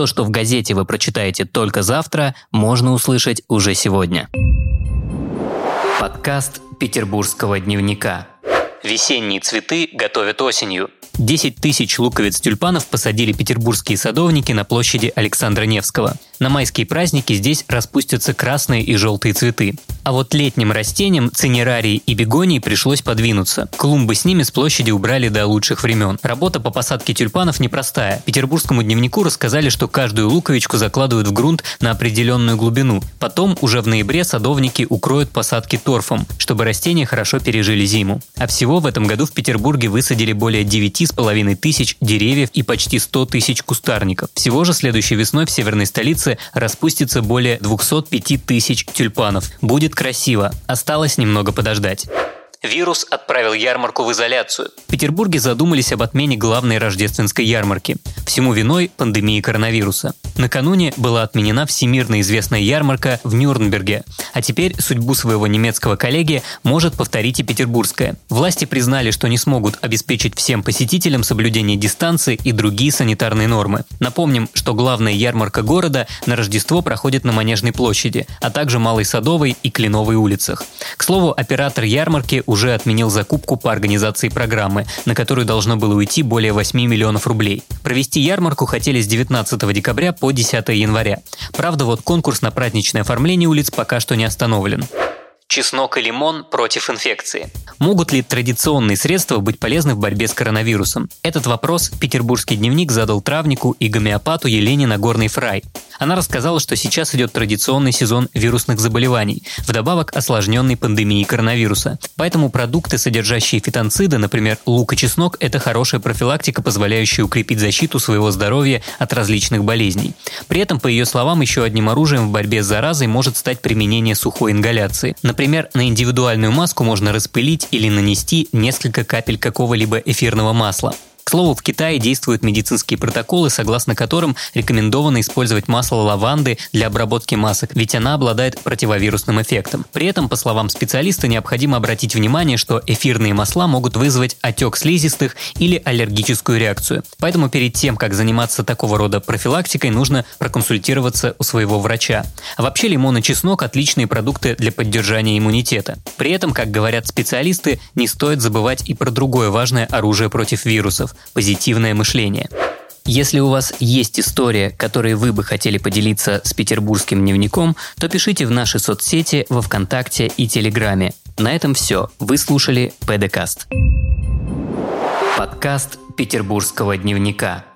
То, что в газете вы прочитаете только завтра, можно услышать уже сегодня. Подкаст Петербургского дневника. Весенние цветы готовят осенью. 10 тысяч луковиц тюльпанов посадили петербургские садовники на площади Александра Невского. На майские праздники здесь распустятся красные и желтые цветы. А вот летним растениям, цинерарии и бегонии пришлось подвинуться. Клумбы с ними с площади убрали до лучших времен. Работа по посадке тюльпанов непростая. Петербургскому дневнику рассказали, что каждую луковичку закладывают в грунт на определенную глубину. Потом уже в ноябре садовники укроют посадки торфом, чтобы растения хорошо пережили зиму. А всего в этом году в Петербурге высадили более 9,5 тысяч деревьев и почти 100 тысяч кустарников. Всего же следующей весной в северной столице распустится более 205 тысяч тюльпанов. Будет красиво. Осталось немного подождать. Вирус отправил ярмарку в изоляцию. В Петербурге задумались об отмене главной рождественской ярмарки. Всему виной пандемии коронавируса. Накануне была отменена всемирно известная ярмарка в Нюрнберге, а теперь судьбу своего немецкого коллеги может повторить и петербургская. Власти признали, что не смогут обеспечить всем посетителям соблюдение дистанции и другие санитарные нормы. Напомним, что главная ярмарка города на Рождество проходит на Манежной площади, а также Малой Садовой и Кленовой улицах. К слову, оператор ярмарки уже отменил закупку по организации программы, на которую должно было уйти более 8 миллионов рублей. Провести ярмарку хотели с 19 декабря по 10 января. Правда, вот конкурс на праздничное оформление улиц пока что не остановлен. Чеснок и лимон против инфекции. Могут ли традиционные средства быть полезны в борьбе с коронавирусом? Этот вопрос петербургский дневник задал травнику и гомеопату Елене Нагорной Фрай. Она рассказала, что сейчас идет традиционный сезон вирусных заболеваний, вдобавок осложненный пандемией коронавируса. Поэтому продукты, содержащие фитонциды, например, лук и чеснок, это хорошая профилактика, позволяющая укрепить защиту своего здоровья от различных болезней. При этом, по ее словам, еще одним оружием в борьбе с заразой может стать применение сухой ингаляции. Например, на индивидуальную маску можно распылить или нанести несколько капель какого-либо эфирного масла. К слову, в Китае действуют медицинские протоколы, согласно которым рекомендовано использовать масло лаванды для обработки масок, ведь она обладает противовирусным эффектом. При этом, по словам специалиста, необходимо обратить внимание, что эфирные масла могут вызвать отек слизистых или аллергическую реакцию. Поэтому перед тем, как заниматься такого рода профилактикой, нужно проконсультироваться у своего врача. А вообще лимон и чеснок – отличные продукты для поддержания иммунитета. При этом, как говорят специалисты, не стоит забывать и про другое важное оружие против вирусов позитивное мышление. Если у вас есть история, которой вы бы хотели поделиться с петербургским дневником, то пишите в наши соцсети во Вконтакте и Телеграме. На этом все. Вы слушали ПДКаст. Подкаст петербургского дневника –